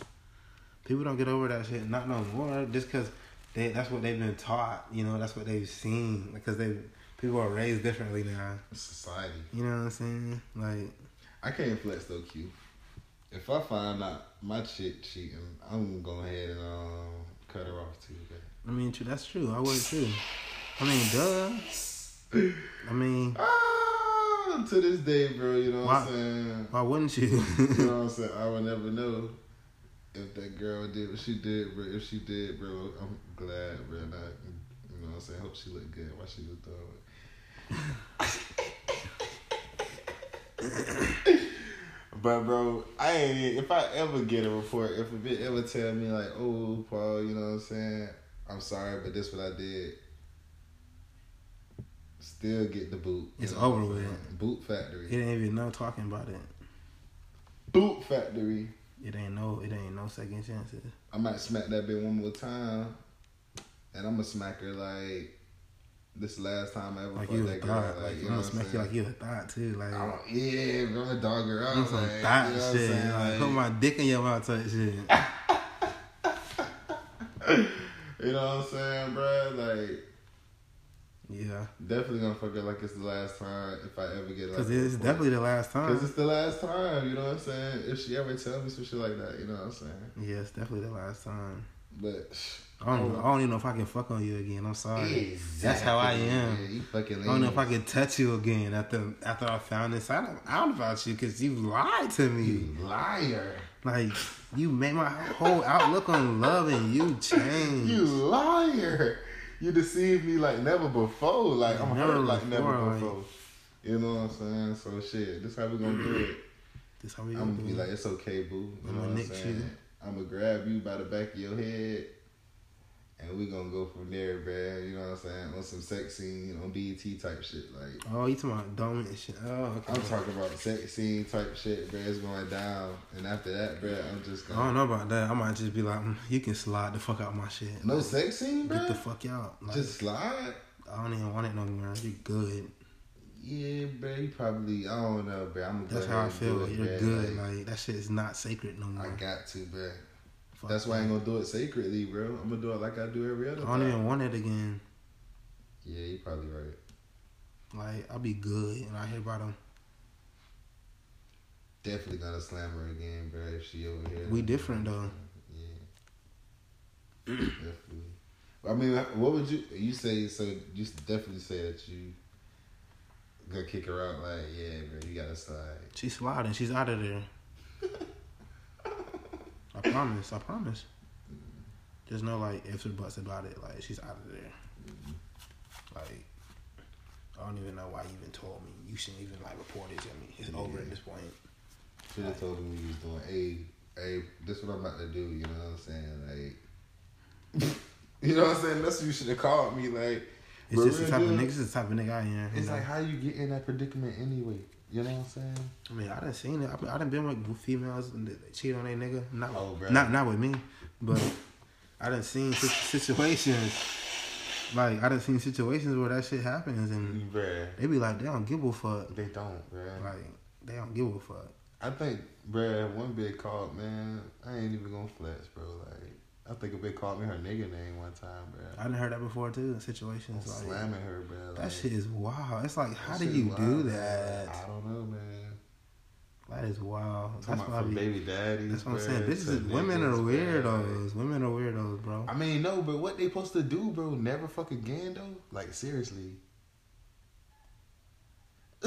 People don't get over that shit, not no more, just because they that's what they've been taught. You know, that's what they've seen because they people are raised differently now. Society. You know what I'm saying? Like. I can't flex though, Q. If I find out my chick cheating, I'm gonna go ahead and um, cut her off too. Bro. I mean, true, that's true. I would too. I mean, duh. I mean, Ah, to this day, bro. You know what Why- I'm saying. Why wouldn't you? You know what I'm saying? I would never know if that girl did what she did, bro. If she did, bro, I'm glad, bro. Not, you know what I'm saying? Hope she looked good while she was doing it. but bro, I ain't. If I ever get a report, if a bit ever tell me like, "Oh, Paul," you know what I'm saying? I'm sorry, but this what I did. Still get the boot. It's know what I'm over with. Boot factory. it ain't even no talking about it. Boot factory. It ain't no. It ain't no second chances. I might smack that bitch one more time, and I'm gonna smack her like this last time I ever Like fucked that girl. thought. Like, you know I'm smack you like you a thought too. Like. I don't, yeah, bro, dog her out. You some like, thought you know what I'm shit. saying? Like, Like, put my dick in your mouth type shit. you know what I'm saying, bro? Like, Yeah. definitely gonna fuck her like it's the last time if I ever get like. Because it's definitely the last time. Because it's the last time, you know what I'm saying? If she ever tell me some shit like that, you know what I'm saying? Yeah, it's definitely the last time. But I don't, oh. I don't even know if I can fuck on you again. I'm sorry. Exactly. That's how I am. fucking I don't know if I can touch you again after after I found this out, out about you because you lied to me. You liar. Like you made my whole outlook on love and you changed. You liar. You deceived me like never before. Like I'm Never hurt like never before, like- You know what I'm saying? So shit, this how we gonna do it. This how we gonna I'm gonna be do like, it's okay, boo. You I'ma know what I'm saying? you. I'm gonna grab you by the back of your head, and we gonna go from there, bruh. You know what I'm saying? On some sex scene, on BET type shit. Like Oh, you talking about dominant shit? Oh, okay. I'm talking about sex scene type shit, bruh. It's going down, and after that, bruh, I'm just gonna I don't know about that. I might just be like, mm, you can slide the fuck out my shit. no sex scene, Get the fuck out. Like, Just slide. I don't even want it no more. You good. Yeah, bro. You probably I don't know, bro. I'm gonna That's how I feel. You're bruh. good. Like, Like that shit is not sacred no more. I got to, bro. Fuck That's why I ain't gonna do it sacredly, bro. I'm gonna do it like I do every other I don't time. even want it again. Yeah, you probably right. Like I'll be good, and I hear about them. Definitely gonna slam her again, bro. If she over here, We different, though. Yeah, definitely. I mean, what would you you say? So you definitely say that you gonna kick her out? Like, yeah, bro, you gotta slide. She's sliding. She's out of there. I promise. I promise. There's no like ifs or buts about it. Like she's out of there. Like I don't even know why you even told me. You shouldn't even like report it to me. It's over at this point. Should have told him you was doing. Hey, hey, this is what I'm about to do. You know what I'm saying? Like, you know what I'm saying? That's what you should have called me. Like, It's just the type of deal, nigga. It's the type of nigga I am. It's know? like how you get in that predicament anyway. You know what I'm saying? I mean, I done seen it. I, mean, I done been with females that cheat on their nigga. Not, Oh, not, not with me, but I done seen si- situations. Like I done seen situations where that shit happens, and Bruh, they be like, they don't give a fuck. they don't, bruh. Like they don't give a fuck. I think, bruh, one big call, man. I ain't even gonna flex, bro. Like, I think a bitch called me her nigga name one time, bruh. I didn't heard that before too. In situations I'm like slamming her, bruh. that shit is wild. It's like, how do you wild, do man. that? I don't know, man. That is wild. That's Talking why about I baby daddies. That's what I'm saying. Bitches, to is- women are weirdos. Women are weirdos, bro. I mean, no, but what they supposed to do, bro? Never fuck again, though. Like seriously.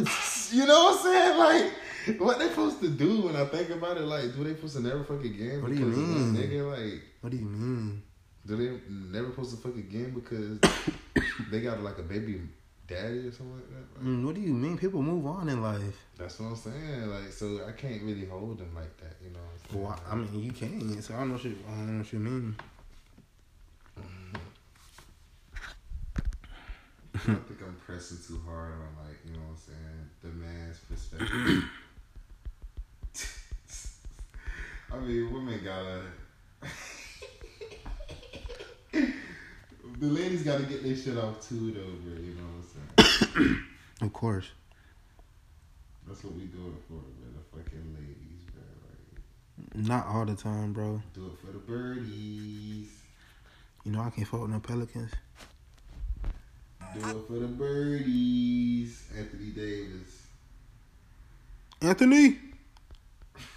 you know what I'm saying? Like, what they supposed to do when I think about it? Like, do they supposed to never fuck again? What do you because of one mean? Nigga, like, What do you mean? do they never supposed to fuck again because they got like a baby daddy or something like that? Like, Mm, what do you mean? People move on in life. That's what I'm saying. Like, so I can't really hold them like that. You know what Well, I mean, you can. So I don't know what you, I don't know what you mean. I think I'm pressing too hard on like, you know what I'm saying, the man's perspective. I mean, women gotta. The ladies gotta get their shit off too, though, bro. You know what I'm saying? Of course. That's what we do it for, bro. The fucking ladies, bro. Like, Not all the time, bro. do it for the birdies. You know I can't fuck with no pelicans. Do it for the birdies. Anthony Davis. Anthony.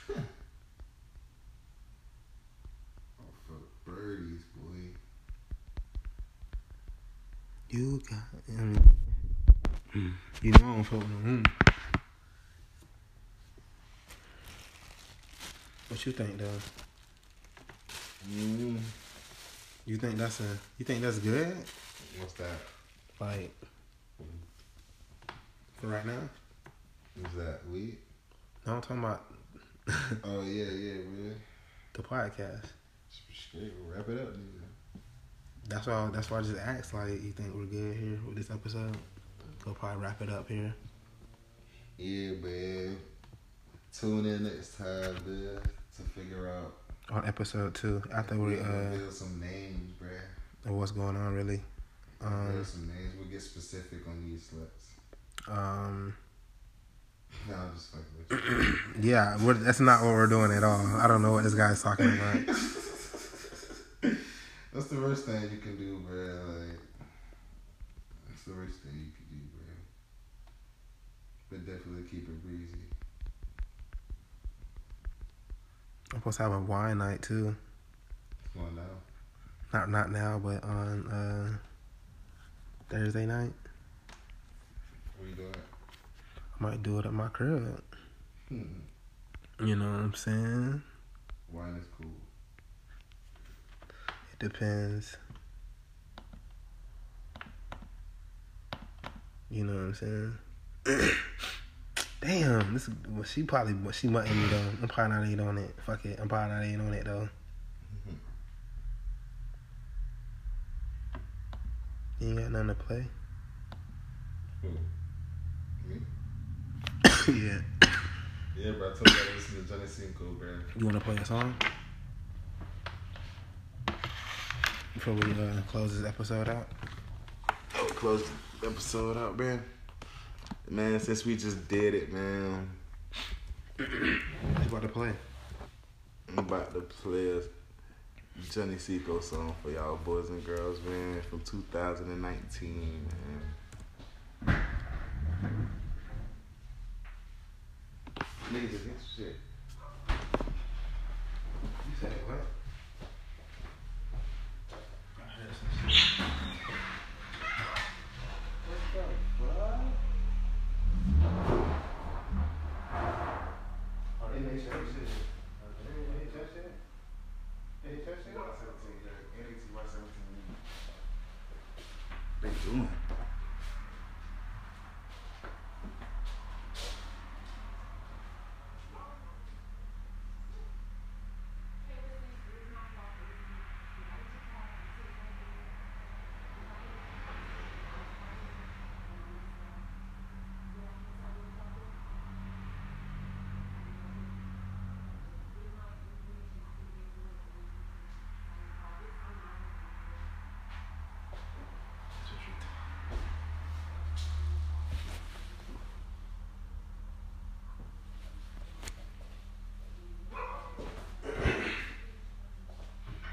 Oh, for the birdies, You got. Um, you know I don't fuck with no woman. What you think, though? Mm. You think that's a? You think that's good? What's that? Like for right now? Is that we? No, I'm talking about. oh yeah, yeah, really. The podcast. Wrap it up. That's why that's why I just asked, like, you think we're good here with this episode? We'll probably wrap it up here. Yeah, man. Tune in next time, man, to figure out. On episode two. After we We'll uh reveal some names, bruh. what's going on really. Um some names. We'll get specific on these sluts. um No, I'm just fucking with yeah, we're, that's not what we're doing at all. I don't know what this guy's talking about. That's the worst thing you can do, bruh. Like, that's the worst thing you can do, bro. But definitely keep it breezy. I'm supposed to have a wine night too. On now. Not not now, but on uh Thursday night. What you doing? I might do it at my crib. Hmm. You know what I'm saying? Wine is cool. Depends. You know what I'm saying? Damn, this well, she probably well, she mutting me though. I'm probably not even on it. Fuck it, I'm probably not even on it though. Mm-hmm. You ain't got nothing to play. Who? Me? yeah. Yeah, bro. I told you I listen to Johnny Cinco, bro. You wanna play a song? Before we uh, close this episode out. Oh, close the episode out, man. Man, since we just did it, man, What you about to play? I'm about to play a Johnny Cinco song for y'all boys and girls, man, from 2019, man. Niggas against shit. You said what? They doing.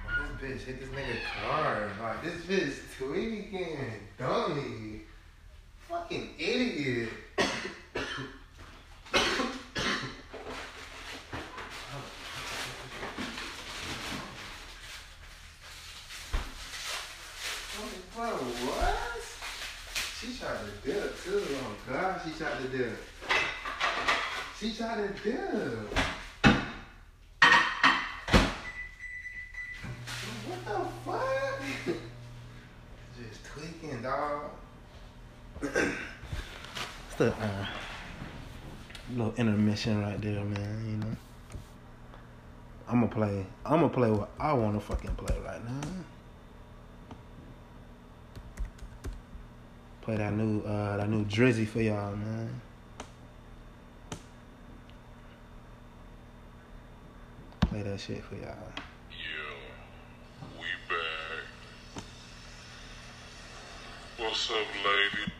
This hit this nigga car. Like, this bitch is tweaking. Dummy. Fucking idiot. Bro, what? She tried to dip too. Oh god, she tried to dip. She tried to dip. What the fuck? Just tweaking, dog. The uh, little intermission right there, man. You know. I'm gonna play. I'm gonna play what I want to fucking play right now. Play that new, uh, that new Drizzy for y'all, man. Play that shit for y'all. We back. What's up, lady?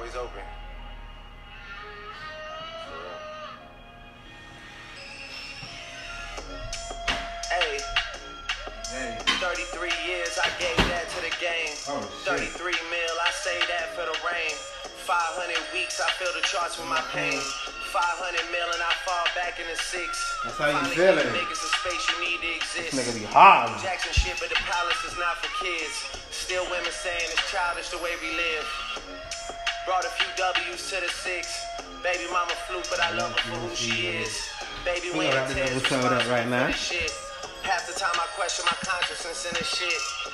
Always open. Hey. Hey. 33 years, I gave that to the game. Oh, 33 mil, I say that for the rain. 500 weeks, I fill the charts with my pain. 500 mil and I fall back in the six. That's how you Finally feeling. give Niggas a space you need to exist. Nigga be hard. Jackson shit, but the palace is not for kids. Still women saying it's childish the way we live. Brought a few W's to the six. Baby mama fluke, but I love her for who she is. Baby, We we gonna wrap this episode up right now. Half the time I question my consciousness in this shit.